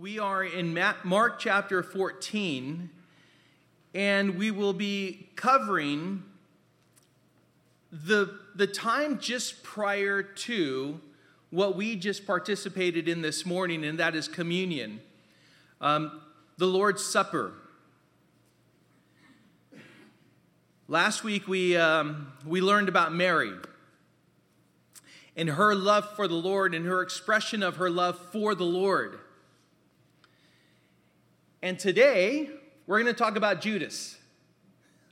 We are in Mark chapter 14, and we will be covering the, the time just prior to what we just participated in this morning, and that is communion, um, the Lord's Supper. Last week we, um, we learned about Mary and her love for the Lord and her expression of her love for the Lord. And today, we're going to talk about Judas.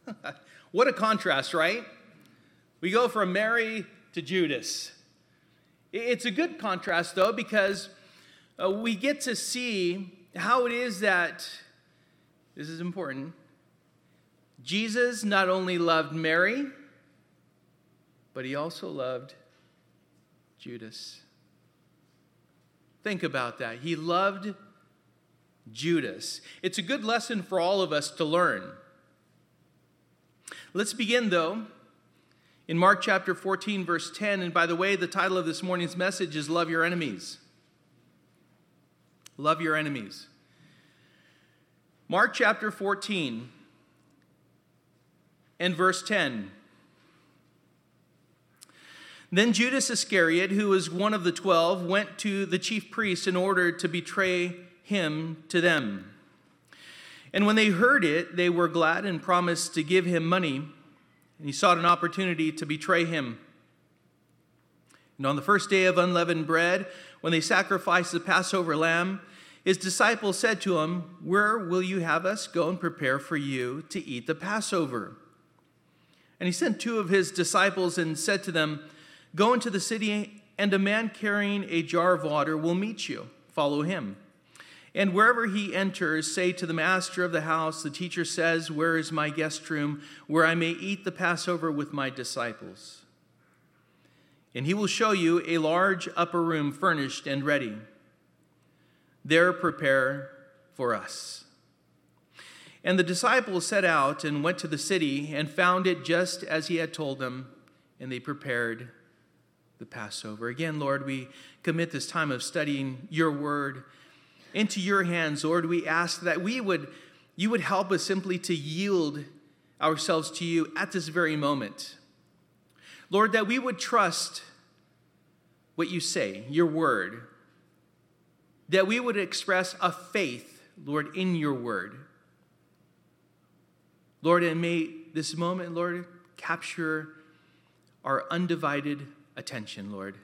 what a contrast, right? We go from Mary to Judas. It's a good contrast, though, because uh, we get to see how it is that, this is important, Jesus not only loved Mary, but he also loved Judas. Think about that. He loved Judas. It's a good lesson for all of us to learn. Let's begin, though, in Mark chapter 14, verse 10. And by the way, the title of this morning's message is Love Your Enemies. Love Your Enemies. Mark chapter 14 and verse 10. Then Judas Iscariot, who was one of the twelve, went to the chief priests in order to betray him to them. And when they heard it, they were glad and promised to give him money. And he sought an opportunity to betray him. And on the first day of unleavened bread, when they sacrificed the Passover lamb, his disciples said to him, Where will you have us go and prepare for you to eat the Passover? And he sent two of his disciples and said to them, Go into the city, and a man carrying a jar of water will meet you. Follow him. And wherever he enters, say to the master of the house, The teacher says, Where is my guest room, where I may eat the Passover with my disciples? And he will show you a large upper room furnished and ready. There prepare for us. And the disciples set out and went to the city and found it just as he had told them, and they prepared the Passover. Again, Lord, we commit this time of studying your word into your hands, Lord. We ask that we would you would help us simply to yield ourselves to you at this very moment. Lord, that we would trust what you say, your word, that we would express a faith, Lord, in your word. Lord, and may this moment, Lord, capture our undivided attention, Lord,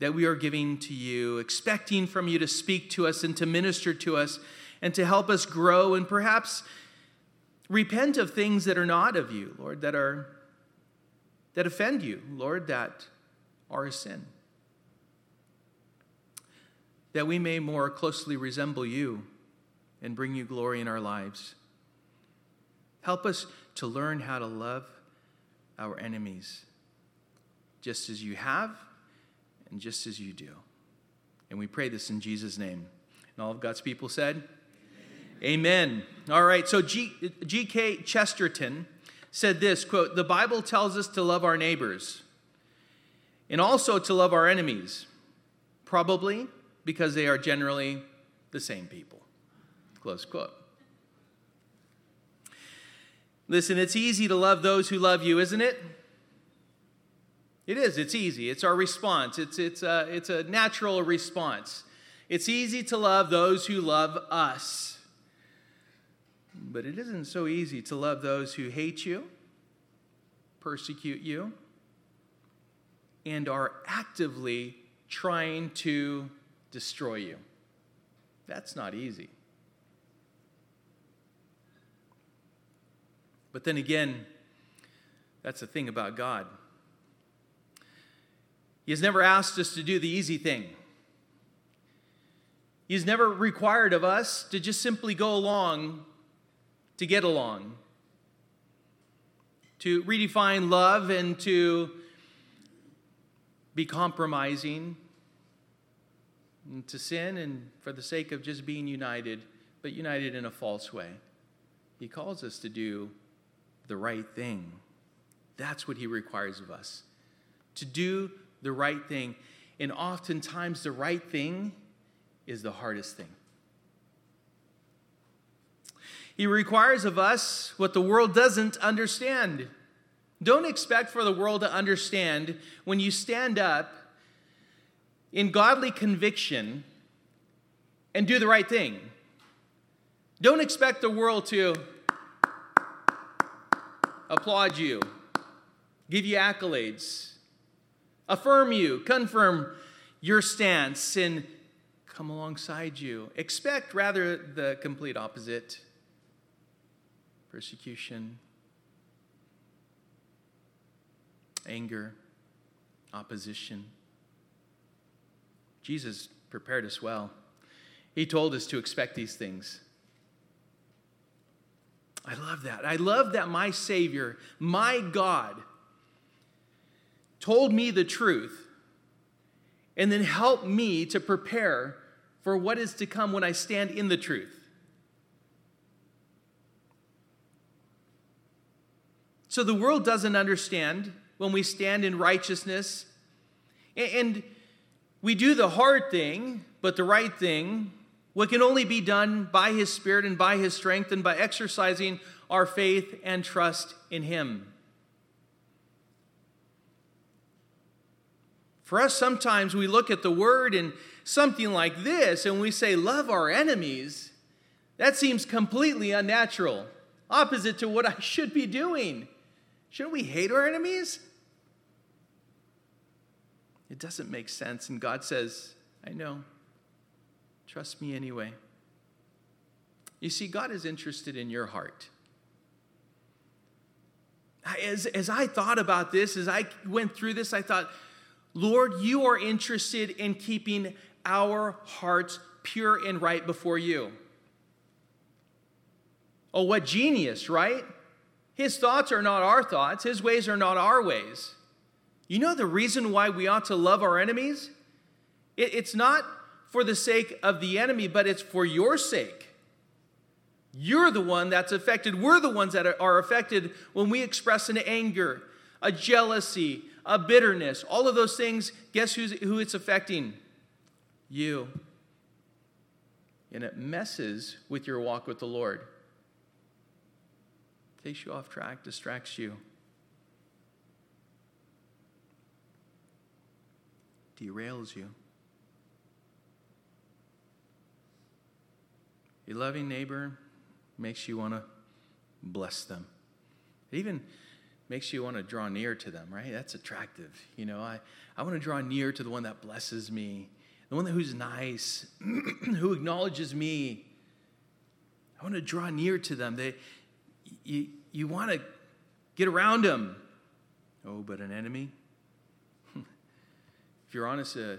that we are giving to you, expecting from you to speak to us and to minister to us and to help us grow and perhaps repent of things that are not of you, Lord, that are that offend you, Lord, that are a sin. That we may more closely resemble you and bring you glory in our lives. Help us to learn how to love our enemies just as you have and just as you do. And we pray this in Jesus' name. And all of God's people said, Amen. Amen. All right, so G.K. Chesterton said this quote, The Bible tells us to love our neighbors and also to love our enemies, probably because they are generally the same people. Close quote. Listen, it's easy to love those who love you, isn't it? It is. It's easy. It's our response. It's, it's, a, it's a natural response. It's easy to love those who love us. But it isn't so easy to love those who hate you, persecute you, and are actively trying to destroy you. That's not easy. But then again, that's the thing about God. He has never asked us to do the easy thing. He's never required of us to just simply go along to get along, to redefine love and to be compromising, and to sin and for the sake of just being united, but united in a false way. He calls us to do the right thing. That's what he requires of us. To do the right thing. And oftentimes, the right thing is the hardest thing. He requires of us what the world doesn't understand. Don't expect for the world to understand when you stand up in godly conviction and do the right thing. Don't expect the world to applaud you, give you accolades, affirm you, confirm your stance, and come alongside you. Expect rather the complete opposite persecution, anger, opposition. Jesus prepared us well. He told us to expect these things. I love that. I love that my Savior, my God, told me the truth and then helped me to prepare for what is to come when I stand in the truth. So the world doesn't understand when we stand in righteousness and we do the hard thing, but the right thing, what can only be done by His Spirit and by His strength and by exercising our faith and trust in Him. For us, sometimes we look at the word and something like this and we say, Love our enemies. That seems completely unnatural, opposite to what I should be doing. Shouldn't we hate our enemies? It doesn't make sense. And God says, I know. Trust me anyway. You see, God is interested in your heart. As, as I thought about this, as I went through this, I thought, Lord, you are interested in keeping our hearts pure and right before you. Oh, what genius, right? His thoughts are not our thoughts, His ways are not our ways. You know the reason why we ought to love our enemies? it's not for the sake of the enemy, but it's for your sake. You're the one that's affected. We're the ones that are affected when we express an anger, a jealousy, a bitterness. All of those things, guess who's, who it's affecting? You. And it messes with your walk with the Lord takes you off track, distracts you, derails you. A loving neighbor makes you want to bless them. It even makes you want to draw near to them, right? That's attractive. You know, I, I want to draw near to the one that blesses me, the one who's nice, who acknowledges me. I want to draw near to them. They, you, you want to get around them. Oh, but an enemy? if you're honest, uh,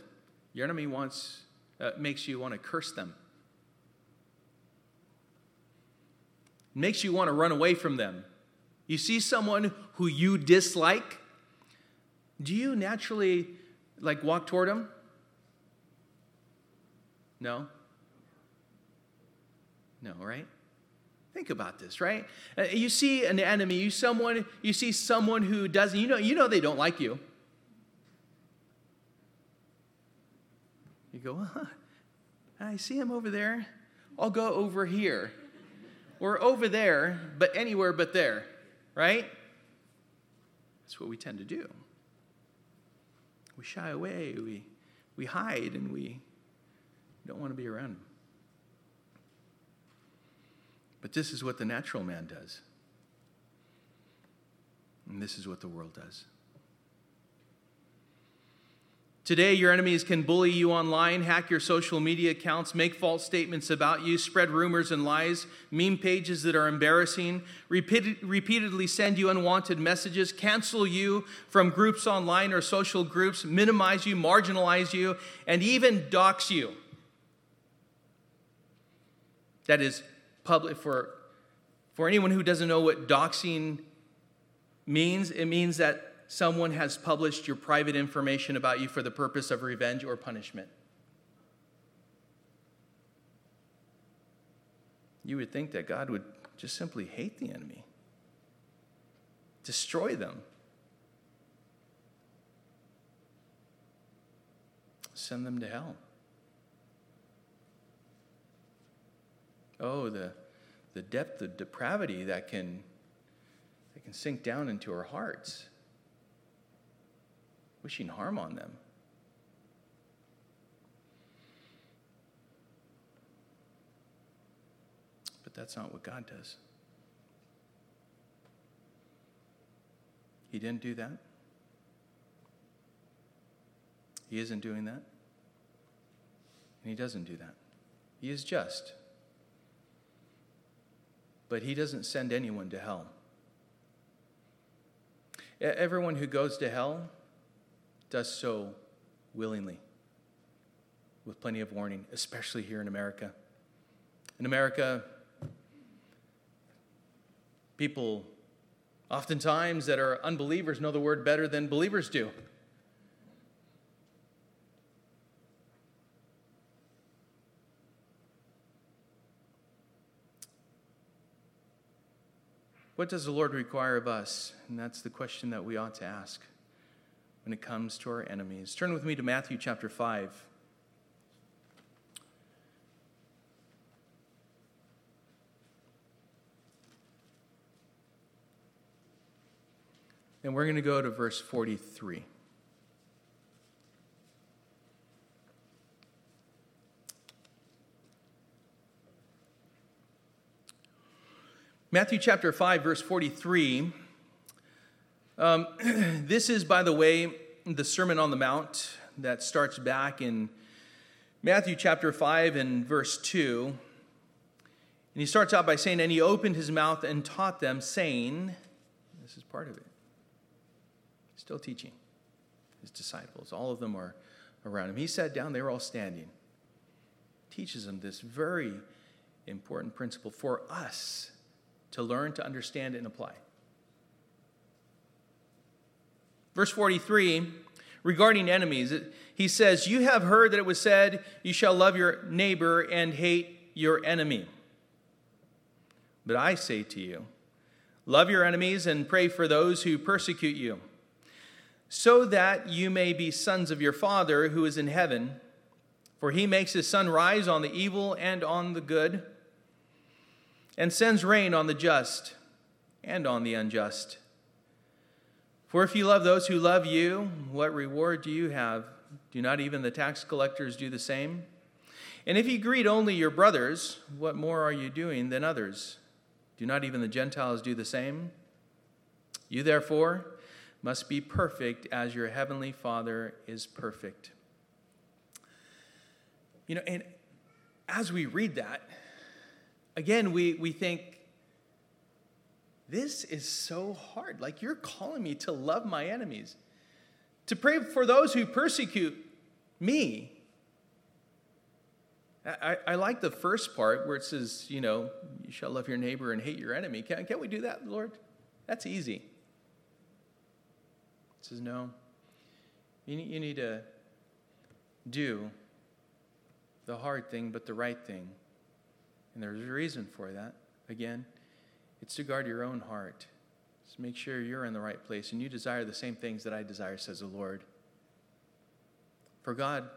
your enemy wants, uh, makes you want to curse them. makes you want to run away from them. You see someone who you dislike, do you naturally like walk toward them? No? No, right? Think about this, right? Uh, you see an enemy, you someone, you see someone who doesn't, you know, you know they don't like you. You go, huh, I see him over there. I'll go over here. Or over there, but anywhere but there, right? That's what we tend to do. We shy away, we, we hide, and we don't want to be around him. But this is what the natural man does. And this is what the world does. Today, your enemies can bully you online, hack your social media accounts, make false statements about you, spread rumors and lies, meme pages that are embarrassing, repeat- repeatedly send you unwanted messages, cancel you from groups online or social groups, minimize you, marginalize you, and even dox you. That is public for for anyone who doesn't know what doxing means, it means that someone has published your private information about you for the purpose of revenge or punishment. You would think that God would just simply hate the enemy, destroy them, send them to hell. Oh, the, the depth of depravity that can, that can sink down into our hearts, wishing harm on them. But that's not what God does. He didn't do that. He isn't doing that. And He doesn't do that. He is just. But He doesn't send anyone to hell. Everyone who goes to hell does so willingly, with plenty of warning, especially here in America. In America, people oftentimes that are unbelievers know the word better than believers do. What does the Lord require of us? And that's the question that we ought to ask when it comes to our enemies. Turn with me to Matthew chapter 5. And we're going to go to verse 43. Matthew chapter 5, verse 43. Um, this is, by the way, the Sermon on the Mount that starts back in Matthew chapter 5 and verse 2. And he starts out by saying, And he opened his mouth and taught them, saying, This is part of it. Still teaching his disciples. All of them are around him. He sat down, they were all standing. Teaches them this very important principle for us to learn, to understand, and apply. Verse 43 regarding enemies, he says, You have heard that it was said, You shall love your neighbor and hate your enemy. But I say to you, Love your enemies and pray for those who persecute you, so that you may be sons of your Father who is in heaven. For he makes his sun rise on the evil and on the good and sends rain on the just and on the unjust. For if you love those who love you, what reward do you have? Do not even the tax collectors do the same? And if you greet only your brothers, what more are you doing than others? Do not even the Gentiles do the same? You therefore must be perfect as your heavenly Father is perfect. You know, and as we read that, again, we, we think, this is so hard. Like, you're calling me to love my enemies, to pray for those who persecute me. I, I like the first part where it says, you know, you shall love your neighbor and hate your enemy. Can, can't we do that, Lord? That's easy. It says, no. You need, you need to do the hard thing, but the right thing. And there's a reason for that. Again, it's to guard your own heart. Just make sure you're in the right place and you desire the same things that I desire, says the Lord. For God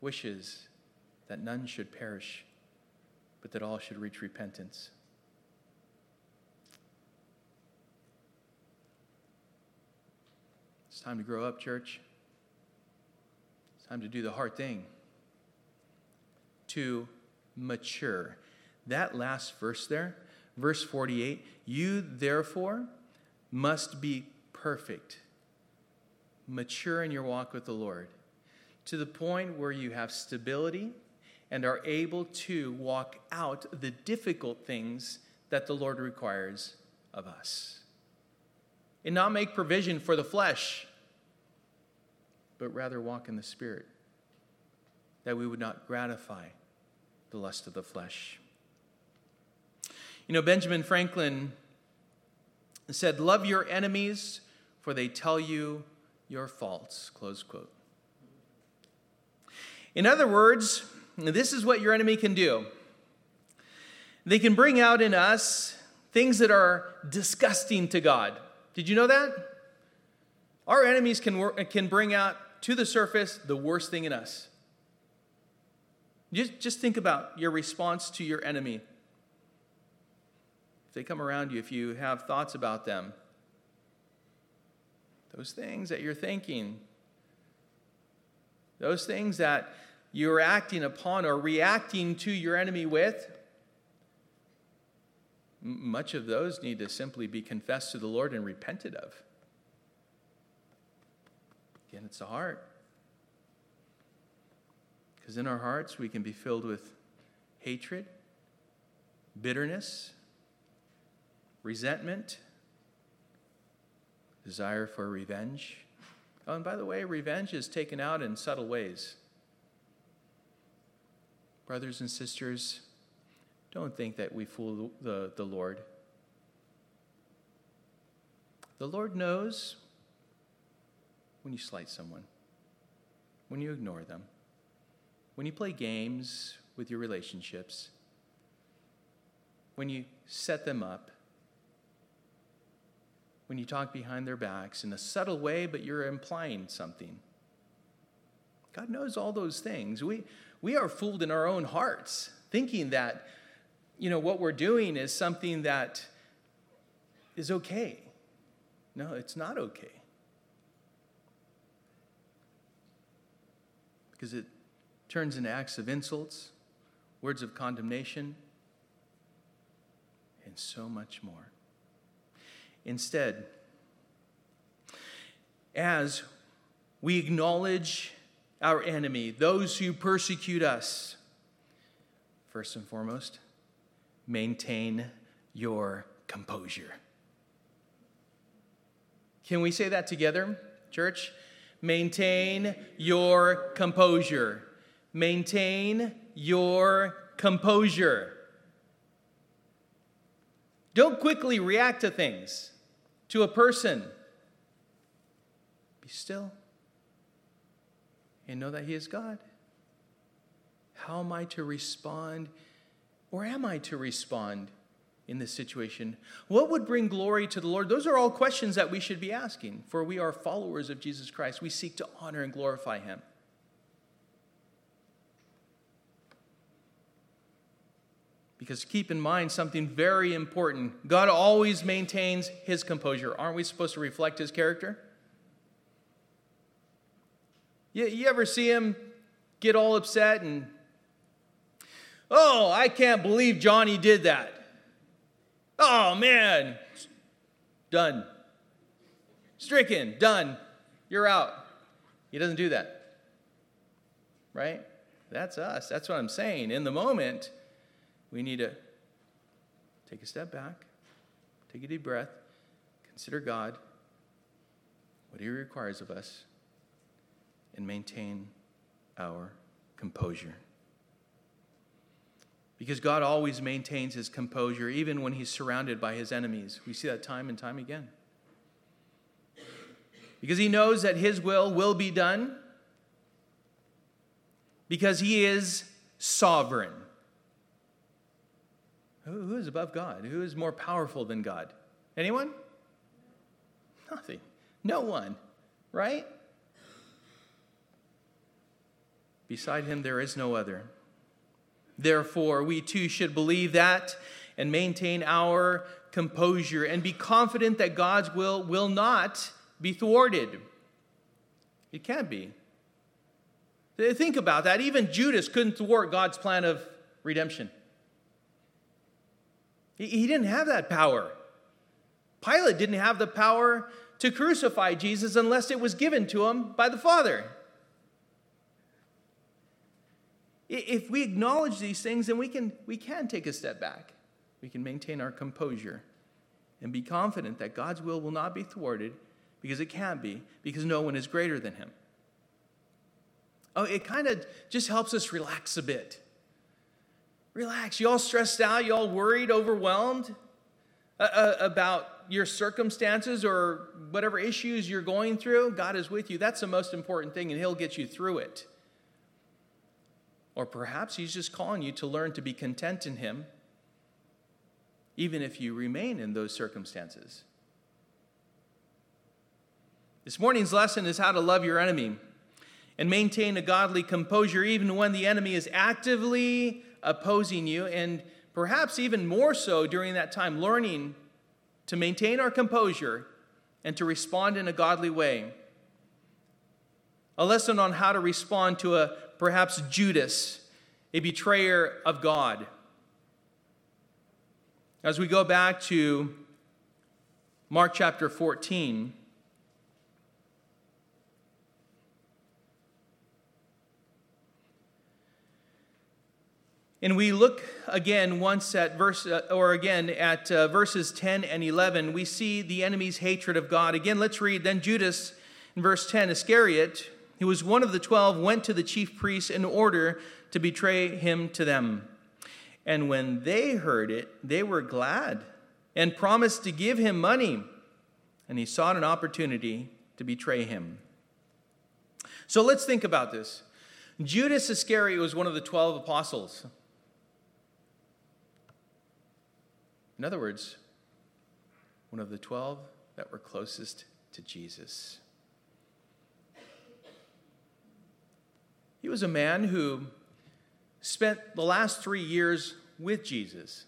wishes that none should perish, but that all should reach repentance. It's time to grow up, church. It's time to do the hard thing. To mature. That last verse there, verse 48, you therefore must be perfect, mature in your walk with the Lord, to the point where you have stability and are able to walk out the difficult things that the Lord requires of us. And not make provision for the flesh, but rather walk in the Spirit, that we would not gratify the lust of the flesh. You know, Benjamin Franklin said, Love your enemies, for they tell you your faults. Close quote. In other words, this is what your enemy can do. They can bring out in us things that are disgusting to God. Did you know that? Our enemies can, can bring out to the surface the worst thing in us. Just, just think about your response to your enemy they come around you, if you have thoughts about them, those things that you're thinking, those things that you're acting upon or reacting to your enemy with, much of those need to simply be confessed to the Lord and repented of. Again, it's the heart. Because in our hearts, we can be filled with hatred, bitterness, resentment, desire for revenge. Oh, and by the way, revenge is taken out in subtle ways. Brothers and sisters, don't think that we fool the, the Lord. The Lord knows when you slight someone, when you ignore them, when you play games with your relationships, when you set them up, when you talk behind their backs in a subtle way, but you're implying something. God knows all those things. We, we are fooled in our own hearts, thinking that, you know, what we're doing is something that is okay. No, it's not okay. Because it turns into acts of insults, words of condemnation, and so much more. Instead, as we acknowledge our enemy, those who persecute us, first and foremost, maintain your composure. Can we say that together, church? Maintain your composure. Maintain your composure. Don't quickly react to things, to a person. Be still and know that He is God. How am I to respond, or am I to respond in this situation? What would bring glory to the Lord? Those are all questions that we should be asking, for we are followers of Jesus Christ. We seek to honor and glorify Him. Because keep in mind something very important God always maintains His composure. Aren't we supposed to reflect His character? You, you ever see Him get all upset and, oh, I can't believe Johnny did that. Oh, man. Done. Stricken. Done. You're out. He doesn't do that. Right? That's us. That's what I'm saying. In the moment, we need to take a step back, take a deep breath, consider God, what He requires of us, and maintain our composure. Because God always maintains his composure, even when he's surrounded by his enemies. We see that time and time again. Because he knows that his will will be done, because he is sovereign. Who is above God? Who is more powerful than God? Anyone? Nothing. No one, right? Beside him, there is no other. Therefore, we too should believe that and maintain our composure and be confident that God's will will not be thwarted. It can't be. Think about that. Even Judas couldn't thwart God's plan of redemption. He didn't have that power. Pilate didn't have the power to crucify Jesus unless it was given to him by the Father. If we acknowledge these things, then we can, we can take a step back. We can maintain our composure and be confident that God's will will not be thwarted because it can't be, because no one is greater than him. Oh, it kind of just helps us relax a bit. Relax. You all stressed out? You all worried, overwhelmed uh, uh, about your circumstances or whatever issues you're going through? God is with you. That's the most important thing, and He'll get you through it. Or perhaps He's just calling you to learn to be content in Him, even if you remain in those circumstances. This morning's lesson is how to love your enemy and maintain a godly composure even when the enemy is actively opposing you. And perhaps even more so during that time, learning to maintain our composure and to respond in a godly way. A lesson on how to respond to a perhaps Judas, a betrayer of God. As we go back to Mark chapter 14, And we look again once at verse, uh, or again at uh, verses 10 and 11, we see the enemy's hatred of God. Again, let's read. Then Judas, in verse 10, Iscariot, who was one of the twelve, went to the chief priests in order to betray him to them. And when they heard it, they were glad and promised to give him money. And he sought an opportunity to betray him. So let's think about this. Judas Iscariot was one of the 12 apostles. In other words, one of the 12 that were closest to Jesus. He was a man who spent the last three years with Jesus.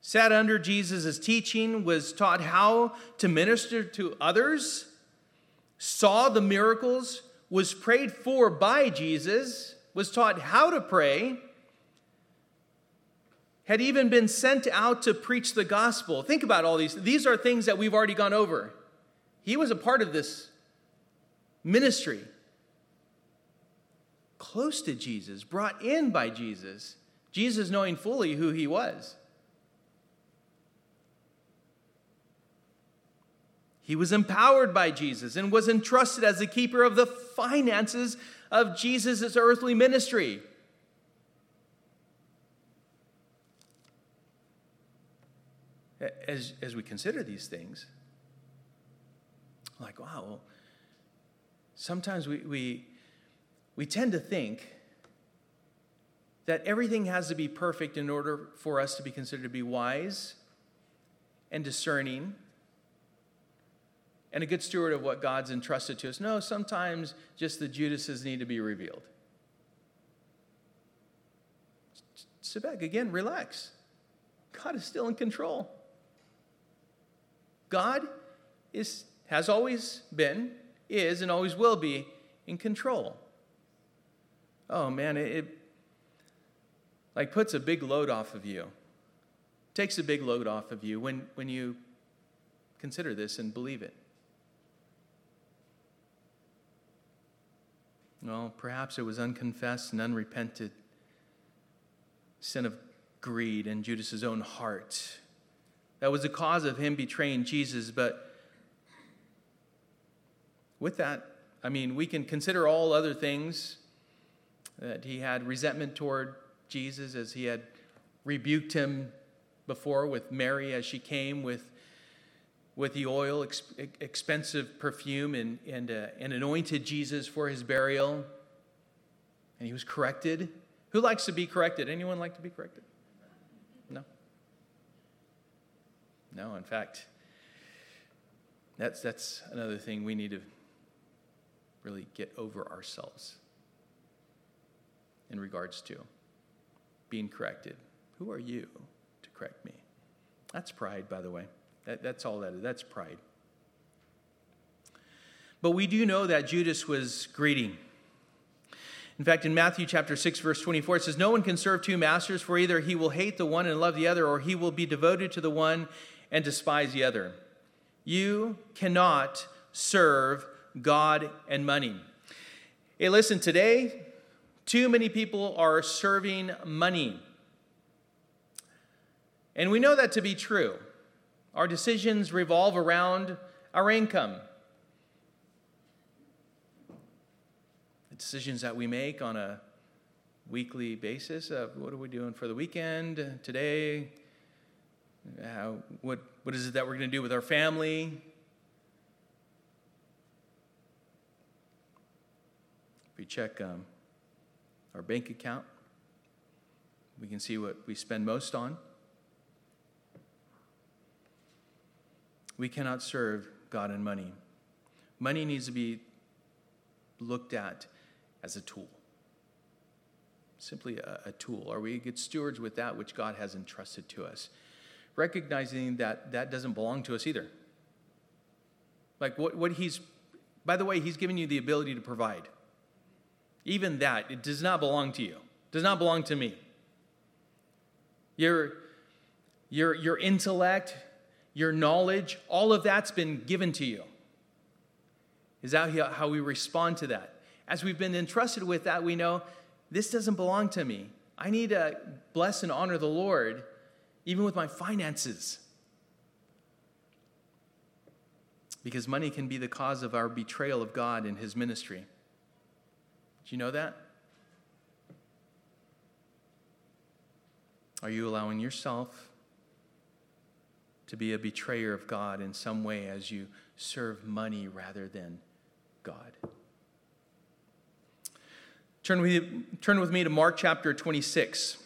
Sat under Jesus' teaching, was taught how to minister to others, saw the miracles, was prayed for by Jesus, was taught how to pray, had even been sent out to preach the gospel. Think about all these. These are things that we've already gone over. He was a part of this ministry. Close to Jesus, brought in by Jesus, Jesus knowing fully who he was. He was empowered by Jesus and was entrusted as the keeper of the finances of Jesus' earthly ministry. As, as we consider these things, like, wow, well, sometimes we, we, we tend to think that everything has to be perfect in order for us to be considered to be wise and discerning and a good steward of what God's entrusted to us. No, sometimes just the Judases need to be revealed. Sit back again, relax. God is still in control. God is, has always been, is, and always will be in control. Oh man, it, it like puts a big load off of you. Takes a big load off of you when, when you consider this and believe it. Well, perhaps it was unconfessed and unrepented sin of greed in Judas's own heart that was the cause of him betraying Jesus. But with that, I mean, we can consider all other things that he had resentment toward Jesus as he had rebuked him before with Mary as she came with, with the oil, ex- expensive perfume, and, and, uh, and anointed Jesus for his burial. And he was corrected. Who likes to be corrected? Anyone like to be corrected? No, in fact, that's, that's another thing we need to really get over ourselves in regards to being corrected. Who are you to correct me? That's pride, by the way. That, that's all that is. That's pride. But we do know that Judas was greedy. In fact, in Matthew chapter 6, verse 24, it says, No one can serve two masters, for either he will hate the one and love the other, or he will be devoted to the one and despise the other. You cannot serve God and money. Hey, listen, today, too many people are serving money. And we know that to be true. Our decisions revolve around our income. The decisions that we make on a weekly basis of what are we doing for the weekend today, how, what, what is it that we're going to do with our family? If we check um, our bank account, we can see what we spend most on. We cannot serve God and money. Money needs to be looked at as a tool. simply a, a tool? Are we good stewards with that which God has entrusted to us? Recognizing that that doesn't belong to us either. Like what, what He's, by the way, He's given you the ability to provide. Even that, it does not belong to you, it does not belong to me. Your, your, your intellect, your knowledge, all of that's been given to you. Is that how we respond to that? As we've been entrusted with that, we know this doesn't belong to me. I need to bless and honor the Lord, even with my finances. Because money can be the cause of our betrayal of God and His ministry. Do you know that? Are you allowing yourself to be a betrayer of God in some way as you serve money rather than God? Turn with, turn with me to Mark chapter 26.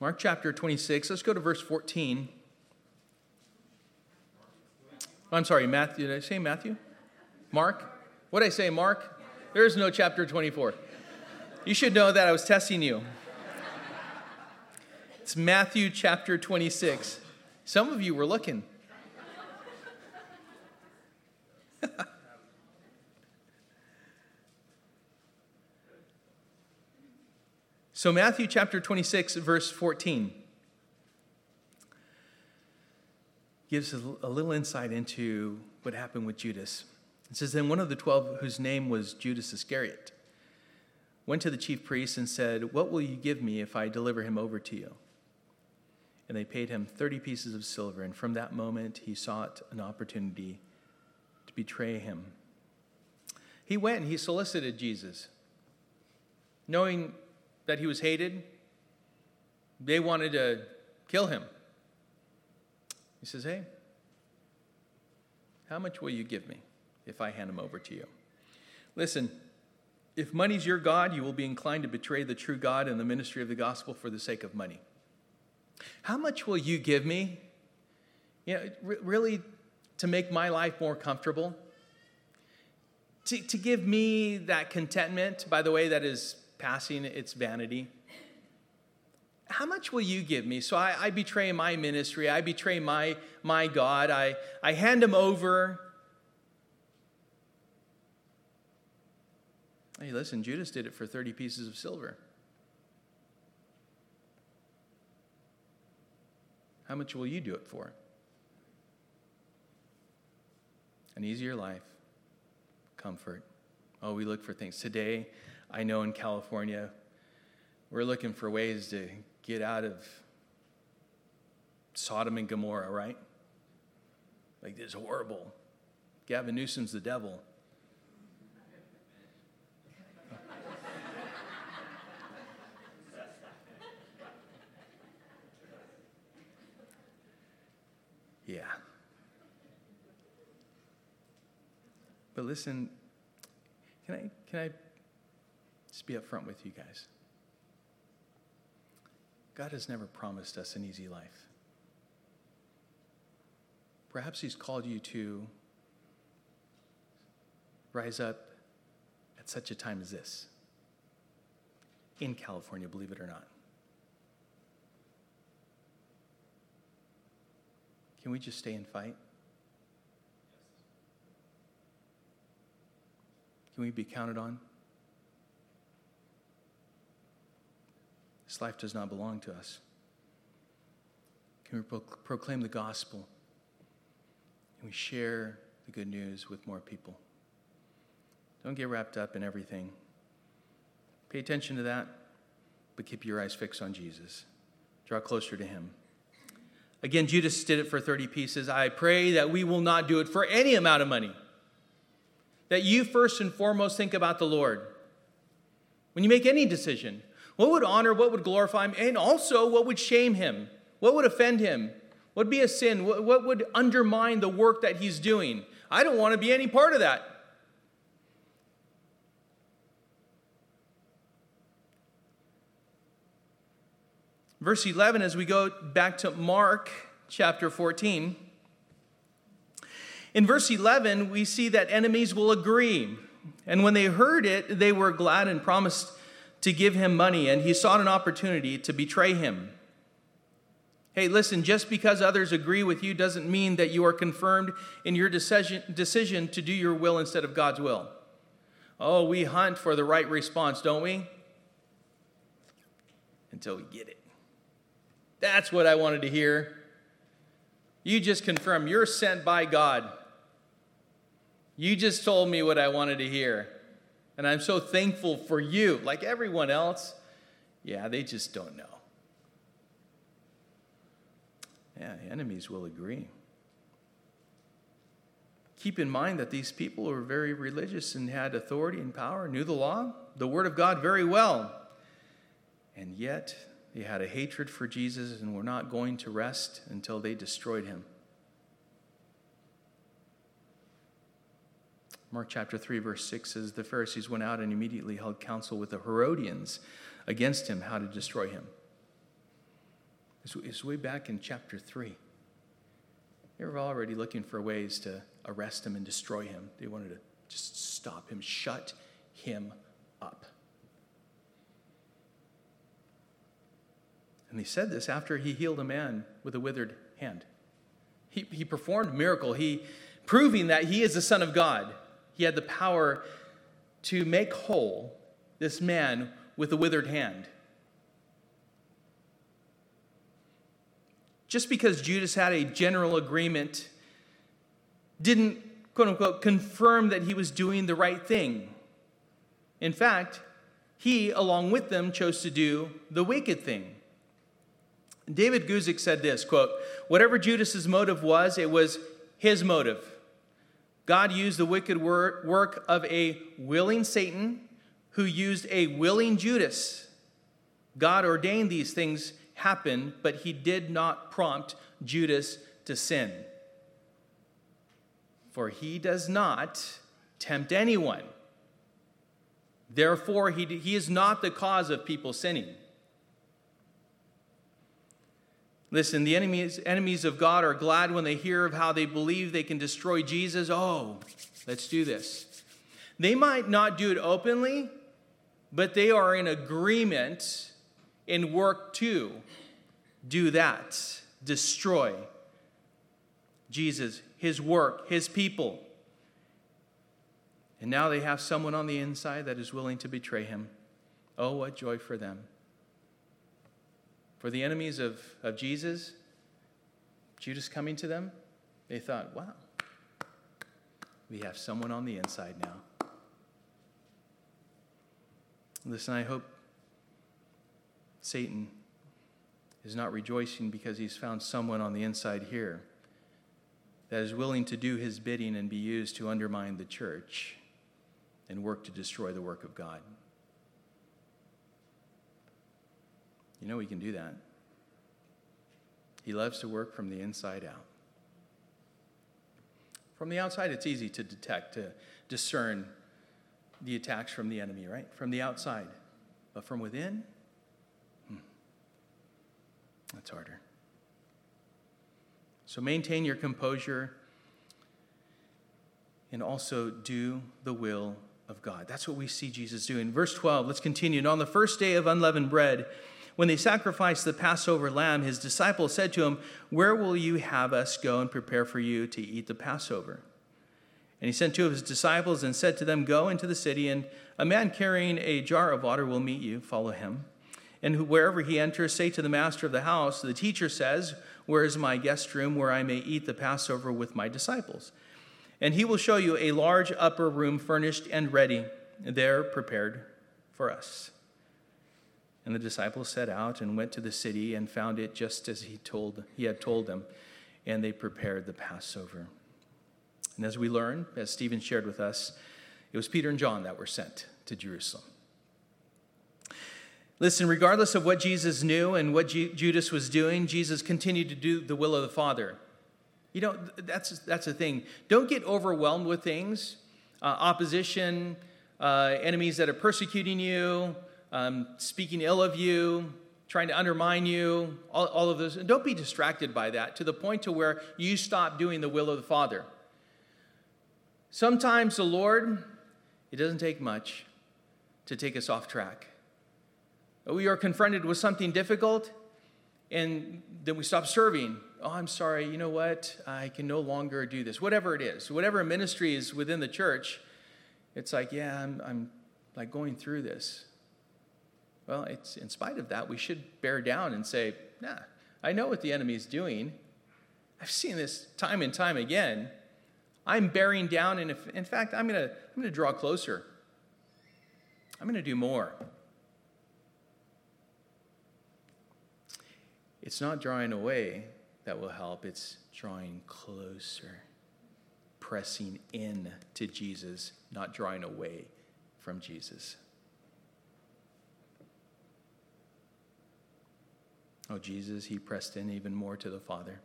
Mark chapter 26, let's go to verse 14. I'm sorry, Matthew. Did I say Matthew? Mark? What did I say, Mark? There is no chapter 24. You should know that I was testing you. It's Matthew chapter 26. Some of you were looking. So, Matthew chapter 26, verse 14. gives a little insight into what happened with Judas. It says, Then one of the twelve, whose name was Judas Iscariot, went to the chief priests and said, What will you give me if I deliver him over to you? And they paid him 30 pieces of silver, and from that moment he sought an opportunity to betray him. He went and he solicited Jesus, knowing that he was hated. They wanted to kill him. He says, Hey, how much will you give me if I hand him over to you? Listen, if money's your God, you will be inclined to betray the true God and the ministry of the gospel for the sake of money. How much will you give me? You know, really to make my life more comfortable? To, to give me that contentment, by the way, that is passing its vanity? how much will you give me? So I, I, betray my ministry, I betray my, my God, I, I hand him over. Hey, listen, Judas did it for 30 pieces of silver. How much will you do it for? An easier life, comfort. Oh, we look for things. Today, I know in California, we're looking for ways to get out of Sodom and Gomorrah, right? Like this horrible. Gavin Newsom's the devil. yeah. But listen, can I can I just be upfront with you guys? God has never promised us an easy life. Perhaps He's called you to rise up at such a time as this in California, believe it or not. Can we just stay and fight? Can we be counted on? Life does not belong to us. Can we pro- proclaim the gospel? Can we share the good news with more people? Don't get wrapped up in everything. Pay attention to that, but keep your eyes fixed on Jesus. Draw closer to him. Again, Judas did it for 30 pieces. I pray that we will not do it for any amount of money. That you first and foremost think about the Lord. When you make any decision, what would honor, what would glorify him, and also what would shame him? What would offend him? What would be a sin? What, what would undermine the work that he's doing? I don't want to be any part of that. Verse 11, as we go back to Mark chapter 14, in verse 11, we see that enemies will agree. And when they heard it, they were glad and promised to give him money, and he sought an opportunity to betray him. Hey, listen, just because others agree with you doesn't mean that you are confirmed in your decision, decision to do your will instead of God's will. Oh, we hunt for the right response, don't we? Until we get it. That's what I wanted to hear. You just confirm you're sent by God. You just told me what I wanted to hear. And I'm so thankful for you, like everyone else. Yeah, they just don't know. Yeah, enemies will agree. Keep in mind that these people were very religious and had authority and power, knew the law, the Word of God very well. And yet, they had a hatred for Jesus and were not going to rest until they destroyed him. Mark chapter 3, verse 6 says The Pharisees went out and immediately held counsel with the Herodians against him, how to destroy him. It's, way back in chapter 3. They were already looking for ways to arrest him and destroy him. They wanted to just stop him, shut him up. And he said this after he healed a man with a withered hand. He, he performed a miracle, he, proving that he is the Son of God. He had the power to make whole this man with a withered hand. Just because Judas had a general agreement didn't, quote unquote, confirm that he was doing the right thing. In fact, he, along with them, chose to do the wicked thing. David Guzik said this quote, Whatever Judas's motive was, it was his motive. God used the wicked work of a willing Satan who used a willing Judas. God ordained these things happen, but he did not prompt Judas to sin. For he does not tempt anyone. Therefore, he, he is not the cause of people sinning. Listen, the enemies, enemies of God are glad when they hear of how they believe they can destroy Jesus. Oh, let's do this. They might not do it openly, but they are in agreement in work to do that, destroy Jesus, his work, his people. And now they have someone on the inside that is willing to betray him. Oh, what joy for them. For the enemies of, of Jesus, Judas coming to them, they thought, wow, we have someone on the inside now. Listen, I hope Satan is not rejoicing because he's found someone on the inside here that is willing to do his bidding and be used to undermine the church and work to destroy the work of God. You know, he can do that. He loves to work from the inside out. From the outside, it's easy to detect, to discern the attacks from the enemy, right? From the outside. But from within, hmm, that's harder. So maintain your composure and also do the will of God. That's what we see Jesus doing. Verse 12, let's continue. And on the first day of unleavened bread, when they sacrificed the Passover lamb, his disciples said to him, Where will you have us go and prepare for you to eat the Passover? And he sent two of his disciples and said to them, Go into the city, and a man carrying a jar of water will meet you. Follow him. And wherever he enters, say to the master of the house, The teacher says, Where is my guest room where I may eat the Passover with my disciples? And he will show you a large upper room furnished and ready, there prepared for us. And the disciples set out and went to the city and found it just as he told he had told them, and they prepared the Passover. And as we learn, as Stephen shared with us, it was Peter and John that were sent to Jerusalem. Listen, regardless of what Jesus knew and what Judas was doing, Jesus continued to do the will of the Father. You know, that's, that's the thing. Don't get overwhelmed with things uh, opposition, uh, enemies that are persecuting you, um, speaking ill of you, trying to undermine you, all, all of this. And don't be distracted by that to the point to where you stop doing the will of the Father. Sometimes the Lord, it doesn't take much to take us off track. We are confronted with something difficult, and then we stop serving. Oh, I'm sorry, you know what? I can no longer do this. Whatever it is, whatever ministry is within the church, it's like, yeah, I'm, I'm like going through this. Well, it's in spite of that, we should bear down and say, nah, I know what the enemy is doing. I've seen this time and time again. I'm bearing down, and if, in fact, I'm going to I'm going to draw closer. I'm going to do more. It's not drawing away that will help, it's drawing closer, pressing in to Jesus, not drawing away from Jesus. Oh, Jesus, he pressed in even more to the Father.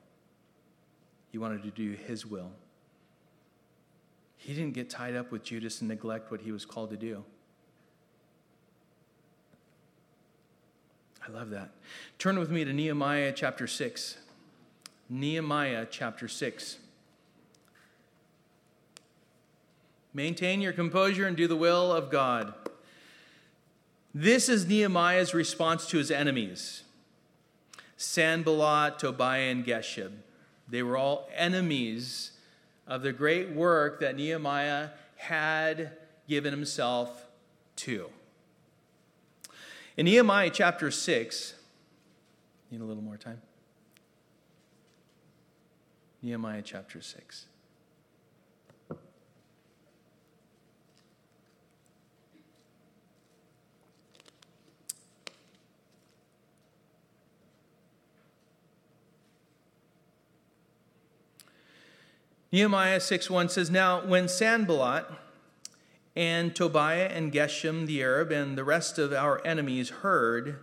He wanted to do his will. He didn't get tied up with Judas and neglect what he was called to do. I love that. Turn with me to Nehemiah chapter 6. Nehemiah chapter 6. Maintain your composure and do the will of God. This is Nehemiah's response to his enemies. Sanballat, Tobiah, and Geshem. They were all enemies of the great work that Nehemiah had given himself to. In Nehemiah chapter 6, need a little more time? Nehemiah chapter 6. Nehemiah 6:1 says, Now when Sanballat and Tobiah and Geshem the Arab and the rest of our enemies heard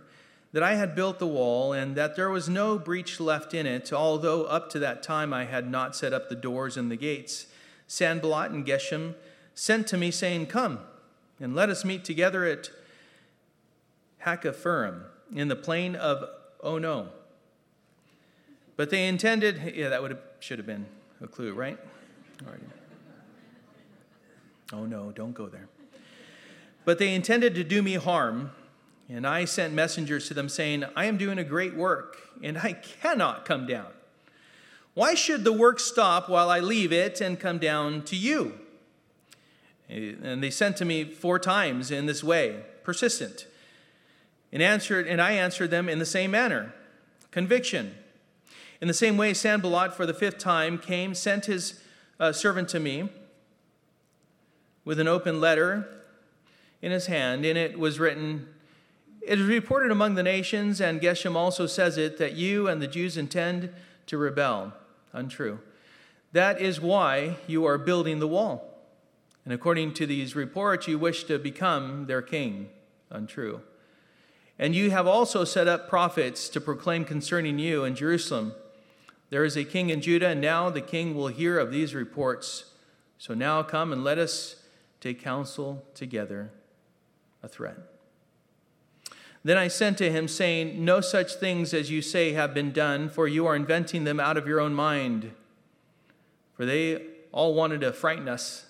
that I had built the wall and that there was no breach left in it, although up to that time I had not set up the doors and the gates, Sanballat and Geshem sent to me, saying, Come and let us meet together at Hakkephirim in the plain of Ono. But they intended, yeah, that would have, should have been a clue, right? Oh no, don't go there. But they intended to do me harm, and I sent messengers to them saying, I am doing a great work, and I cannot come down. Why should the work stop while I leave it and come down to you? Eh, and they sent to me four times in this way, persistent. And answered, and I answered them in the same manner, conviction. In the same way, Sanballat, for the fifth time, came, sent his uh, servant to me with an open letter in his hand. In it was written, It is reported among the nations, and Geshem also says it, that you and the Jews intend to rebel. Untrue. That is why you are building the wall. And according to these reports, you wish to become their king. Untrue. And you have also set up prophets to proclaim concerning you in Jerusalem there is a king in Judah, and now the king will hear of these reports. So now come and let us take counsel together. A threat. Then I sent to him, saying, No such things as you say have been done, for you are inventing them out of your own mind. For they all wanted to frighten us,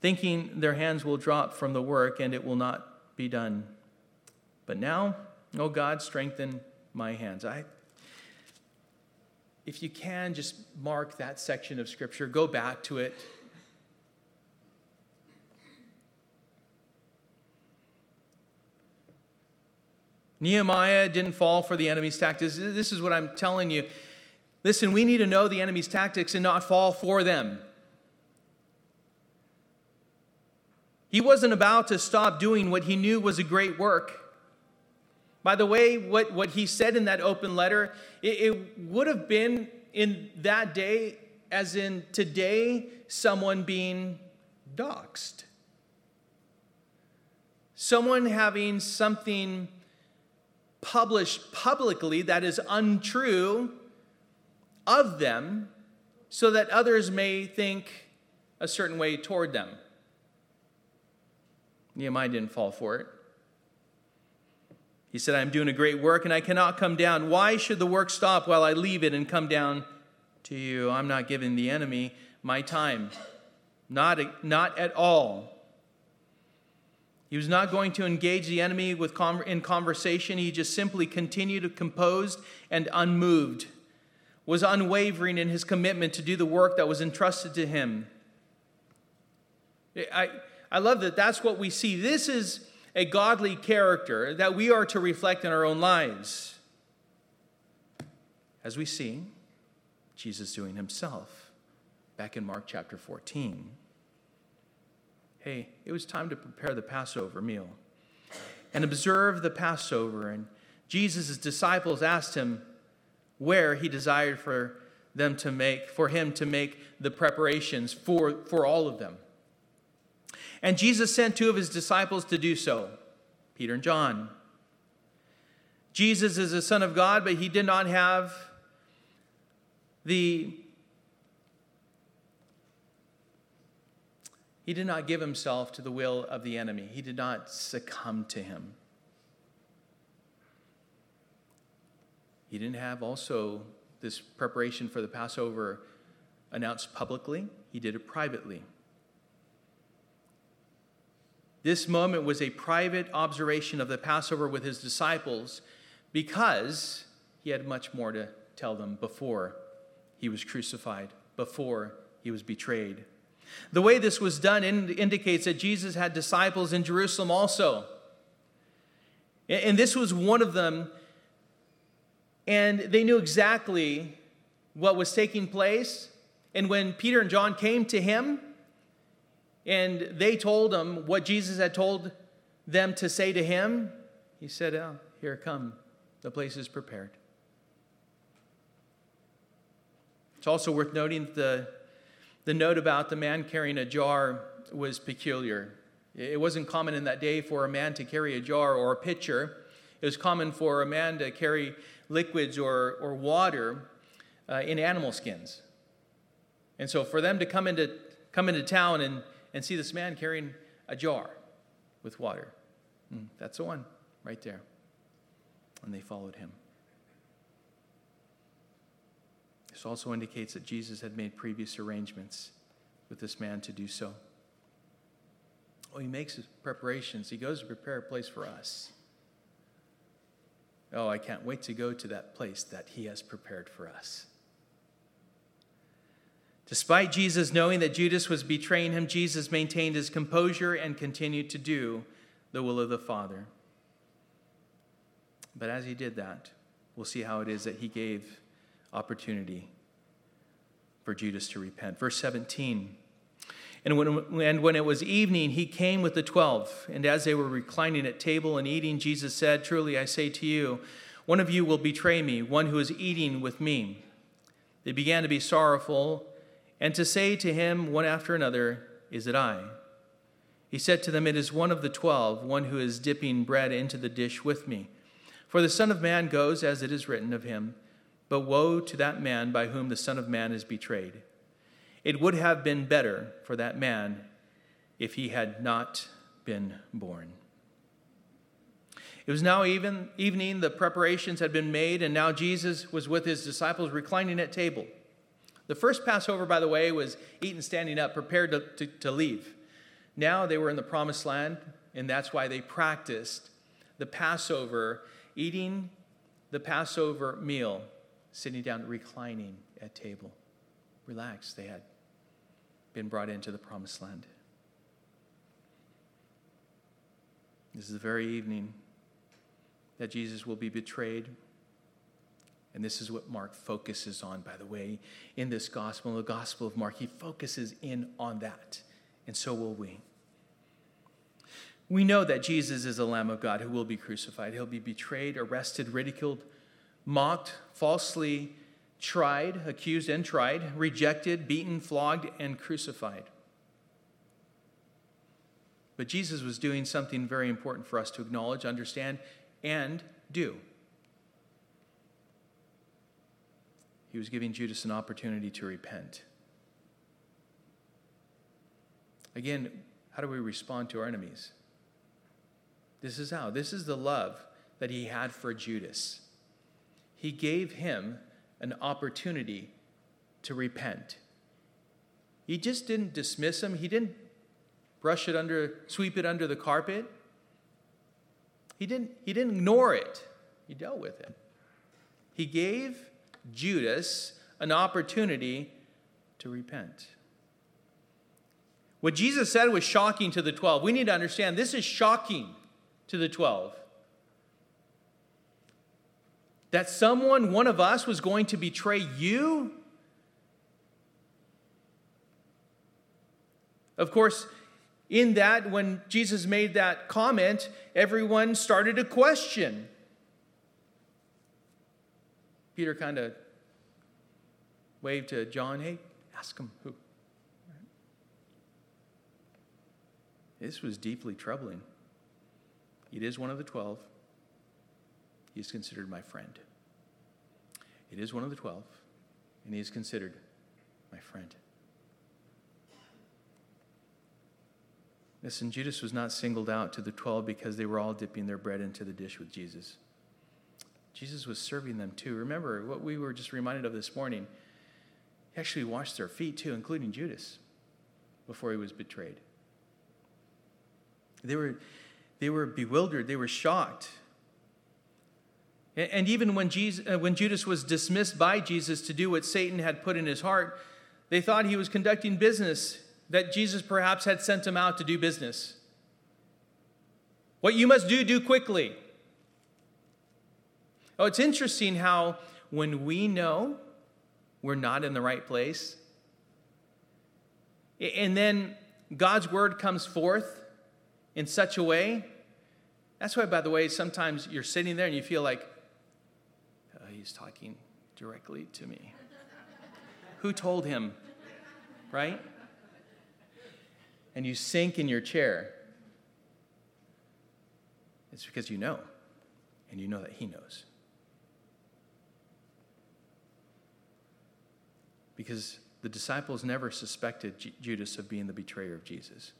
thinking their hands will drop from the work and it will not be done. But now, O God, strengthen my hands. I if you can, just mark that section of Scripture, go back to it. Nehemiah didn't fall for the enemy's tactics. This is what I'm telling you. Listen, we need to know the enemy's tactics and not fall for them. He wasn't about to stop doing what he knew was a great work. By the way, what, what he said in that open letter, it, it would have been in that day, as in today, someone being doxxed. Someone having something published publicly that is untrue of them so that others may think a certain way toward them. Nehemiah didn't fall for it. He said, I am doing a great work and I cannot come down. Why should the work stop while I leave it and come down to you? I'm not giving the enemy my time. Not, not at all. He was not going to engage the enemy with in conversation. He just simply continued composed and unmoved, was unwavering in his commitment to do the work that was entrusted to him. I, I love that that's what we see. This is a godly character that we are to reflect in our own lives. As we see Jesus doing himself back in Mark chapter 14. Hey, it was time to prepare the Passover meal and observe the Passover. And Jesus' disciples asked him where he desired for them to make, for him to make the preparations for, for all of them. And Jesus sent two of his disciples to do so Peter and John. Jesus is the Son of God, but he did not have the. He did not give himself to the will of the enemy. He did not succumb to him. He didn't have also this preparation for the Passover announced publicly, he did it privately. This moment was a private observation of the Passover with his disciples because he had much more to tell them before he was crucified, before he was betrayed. The way this was done indicates that Jesus had disciples in Jerusalem also. And this was one of them. And they knew exactly what was taking place. And when Peter and John came to him, and they told him what Jesus had told them to say to him. He said, oh, Here, come. The place is prepared. It's also worth noting the, the note about the man carrying a jar was peculiar. It wasn't common in that day for a man to carry a jar or a pitcher. It was common for a man to carry liquids or, or water uh, in animal skins. And so for them to come into, come into town and and see this man carrying a jar with water. Mm, that's the one right there. And they followed him. This also indicates that Jesus had made previous arrangements with this man to do so. Oh, he makes his preparations. He goes to prepare a place for us. Oh, I can't wait to go to that place that he has prepared for us. Despite Jesus knowing that Judas was betraying him, Jesus maintained his composure and continued to do the will of the Father. But as he did that, we'll see how it is that he gave opportunity for Judas to repent. Verse 17. And when, and when it was evening, he came with the twelve. And as they were reclining at table and eating, Jesus said, Truly I say to you, one of you will betray me, one who is eating with me. They began to be sorrowful and to say to him one after another, Is it I? He said to them, It is one of the twelve, one who is dipping bread into the dish with me. For the Son of Man goes as it is written of him, but woe to that man by whom the Son of Man is betrayed. It would have been better for that man if he had not been born. It was now even evening, the preparations had been made, and now Jesus was with his disciples reclining at table. The first Passover, by the way, was eaten standing up, prepared to, to, to leave. Now they were in the promised land, and that's why they practiced the Passover, eating the Passover meal, sitting down, reclining at table. Relaxed, they had been brought into the promised land. This is the very evening that Jesus will be betrayed, and this is what Mark focuses on, by the way, in this gospel, the Gospel of Mark. He focuses in on that, and so will we. We know that Jesus is the Lamb of God who will be crucified. He'll be betrayed, arrested, ridiculed, mocked, falsely tried, accused and tried, rejected, beaten, flogged, and crucified. But Jesus was doing something very important for us to acknowledge, understand, and do. He was giving Judas an opportunity to repent. Again, how do we respond to our enemies? This is how. This is the love that he had for Judas. He gave him an opportunity to repent. He just didn't dismiss him, he didn't brush it under, sweep it under the carpet. He didn't, he didn't ignore it, he dealt with it. He gave Judas an opportunity to repent. What Jesus said was shocking to the 12. We need to understand this is shocking to the 12. That someone, one of us, was going to betray you? Of course, in that, when Jesus made that comment, everyone started to question. Peter kind of waved to John, hey, ask him who. This was deeply troubling. It is one of the twelve. He is considered my friend. It is one of the twelve, and he is considered my friend. Listen, Judas was not singled out to the 12 because they were all dipping their bread into the dish with Jesus. Jesus was serving them too. Remember what we were just reminded of this morning. He actually washed their feet too, including Judas, before he was betrayed. They were, they were bewildered, they were shocked. And even when, Jesus, uh, when Judas was dismissed by Jesus to do what Satan had put in his heart, they thought he was conducting business that Jesus perhaps had sent him out to do business. What you must do, do quickly. Oh, it's interesting how when we know we're not in the right place, and then God's word comes forth in such a way. That's why, by the way, sometimes you're sitting there and you feel like, oh, he's talking directly to me. Who told him? Right? and you sink in your chair, it's because you know, and you know that He knows. Because the disciples never suspected Judas of being the betrayer of Jesus.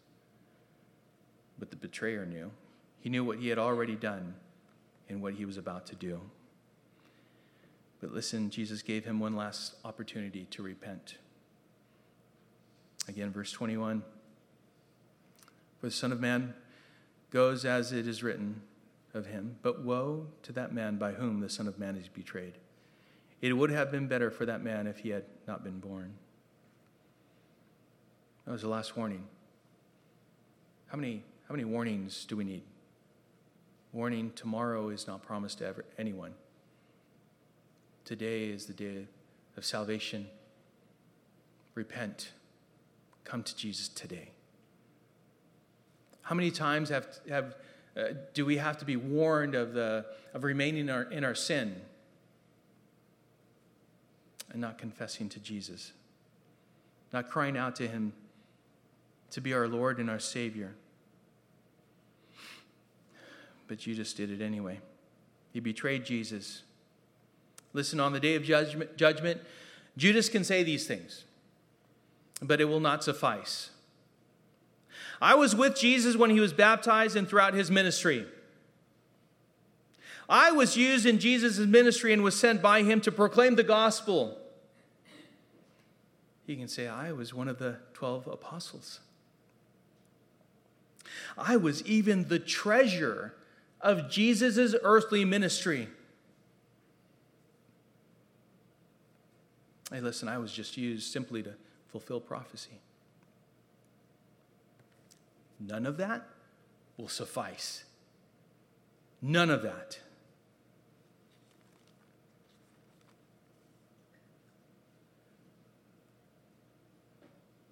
But the betrayer knew. He knew what he had already done and what he was about to do. But listen, Jesus gave him one last opportunity to repent. Again, verse 21. For the Son of Man goes as it is written of him, but woe to that man by whom the Son of Man is betrayed. It would have been better for that man if he had not been born. That was the last warning. How many, how many warnings do we need? Warning tomorrow is not promised to ever, anyone. Today is the day of salvation. Repent. Come to Jesus today. How many times have, have, uh, do we have to be warned of, the, of remaining in our, in our sin and not confessing to Jesus? Not crying out to Him to be our Lord and our Savior. But Judas did it anyway. He betrayed Jesus. Listen, on the day of judgment, judgment Judas can say these things, but it will not suffice. I was with Jesus when he was baptized and throughout his ministry. I was used in Jesus' ministry and was sent by him to proclaim the gospel. He can say, I was one of the 12 apostles. I was even the treasure of Jesus' earthly ministry. Hey, listen, I was just used simply to fulfill prophecy. None of that will suffice. None of that.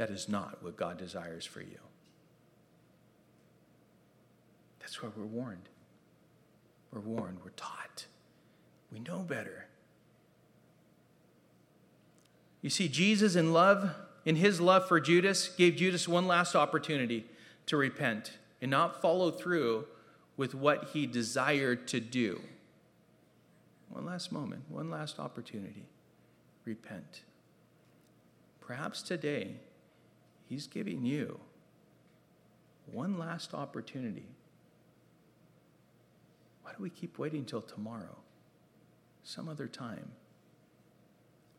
That is not what God desires for you. That's why we're warned. We're warned, we're taught. We know better. You see, Jesus, in love, in his love for Judas, gave Judas one last opportunity to repent and not follow through with what he desired to do. One last moment, one last opportunity. Repent. Perhaps today, he's giving you one last opportunity why do we keep waiting till tomorrow? Some other time.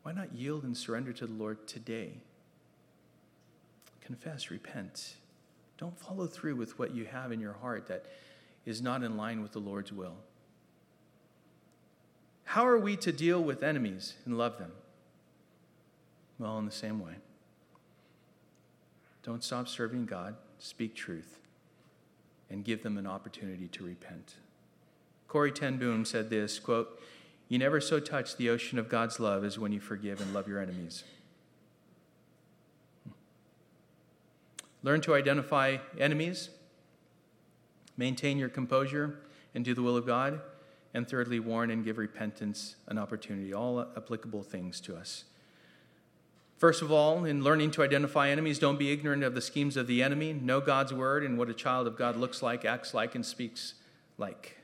Why not yield and surrender to the Lord today? Confess, repent. Don't follow through with what you have in your heart that is not in line with the Lord's will. How are we to deal with enemies and love them? Well, in the same way. Don't stop serving God, speak truth, and give them an opportunity to repent. Corrie ten Boom said this quote, You never so touch the ocean of God's love as when you forgive and love your enemies. Hmm. Learn to identify enemies, maintain your composure, and do the will of God. And thirdly, warn and give repentance an opportunity. All applicable things to us. First of all, in learning to identify enemies, don't be ignorant of the schemes of the enemy. Know God's word and what a child of God looks like, acts like, and speaks like.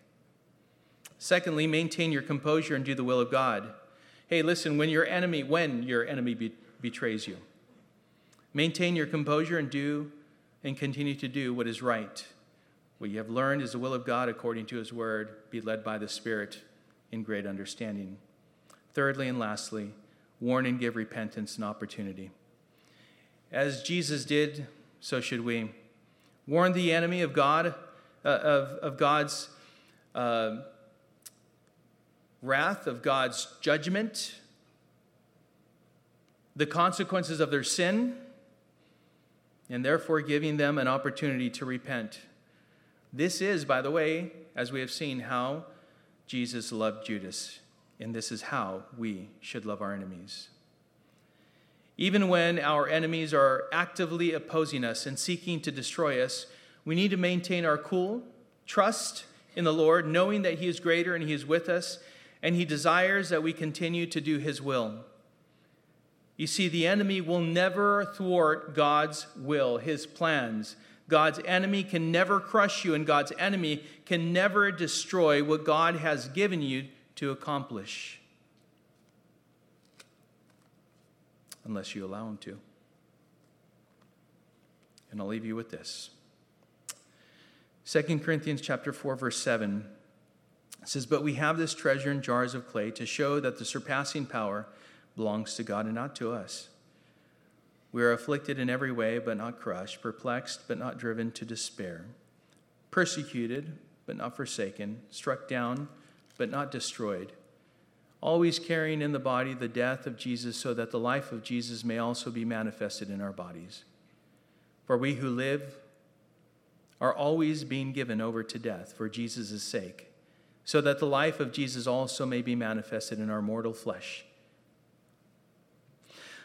Secondly, maintain your composure and do the will of God. Hey, listen, when your enemy, when your enemy be, betrays you, maintain your composure and do and continue to do what is right. What you have learned is the will of God according to his word. Be led by the Spirit in great understanding. Thirdly and lastly, warn and give repentance an opportunity. As Jesus did, so should we. Warn the enemy of God, uh, of, of God's uh, wrath, of God's judgment, the consequences of their sin, and therefore giving them an opportunity to repent. This is, by the way, as we have seen, how Jesus loved Judas, and this is how we should love our enemies. Even when our enemies are actively opposing us and seeking to destroy us, we need to maintain our cool, trust in the Lord, knowing that He is greater and He is with us, and he desires that we continue to do his will. You see, the enemy will never thwart God's will, his plans. God's enemy can never crush you, and God's enemy can never destroy what God has given you to accomplish. Unless you allow him to. And I'll leave you with this. 2 Corinthians chapter 4 verse 7 says, But we have this treasure in jars of clay to show that the surpassing power belongs to God and not to us. We are afflicted in every way, but not crushed, perplexed, but not driven to despair, persecuted, but not forsaken, struck down, but not destroyed, always carrying in the body the death of Jesus, so that the life of Jesus may also be manifested in our bodies. For we who live are always being given over to death for Jesus' sake so that the life of Jesus also may be manifested in our mortal flesh.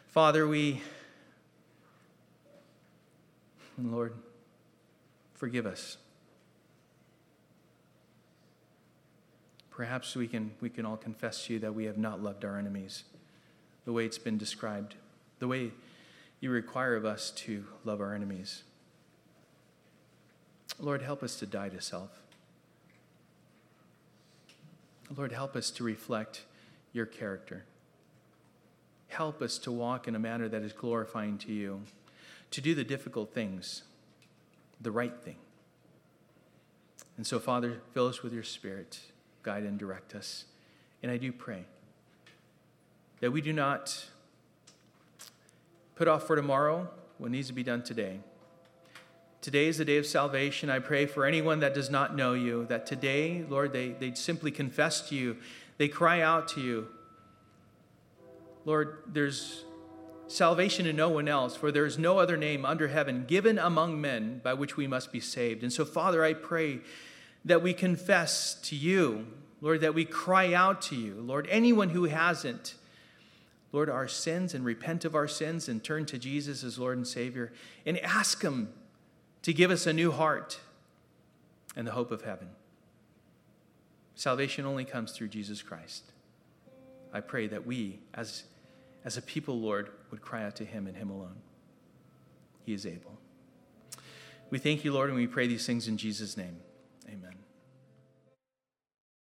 Father, we, Lord, forgive us. Perhaps we can, we can all confess to you that we have not loved our enemies the way it's been described, the way you require of us to love our enemies. Lord, help us to die to self. Lord, help us to reflect your character. Help us to walk in a manner that is glorifying to you, to do the difficult things, the right thing. And so, Father, fill us with your Spirit, guide and direct us. And I do pray that we do not put off for tomorrow what needs to be done today, Today is the day of salvation. I pray for anyone that does not know you, that today, Lord, they, they simply confess to you, they cry out to you. Lord, there's salvation in no one else, for there is no other name under heaven given among men by which we must be saved. And so, Father, I pray that we confess to you, Lord, that we cry out to you. Lord, anyone who hasn't, Lord, our sins and repent of our sins and turn to Jesus as Lord and Savior and ask Him to give us a new heart and the hope of heaven. Salvation only comes through Jesus Christ. I pray that we, as, as a people, Lord, would cry out to Him and Him alone. He is able. We thank you, Lord, and we pray these things in Jesus' name.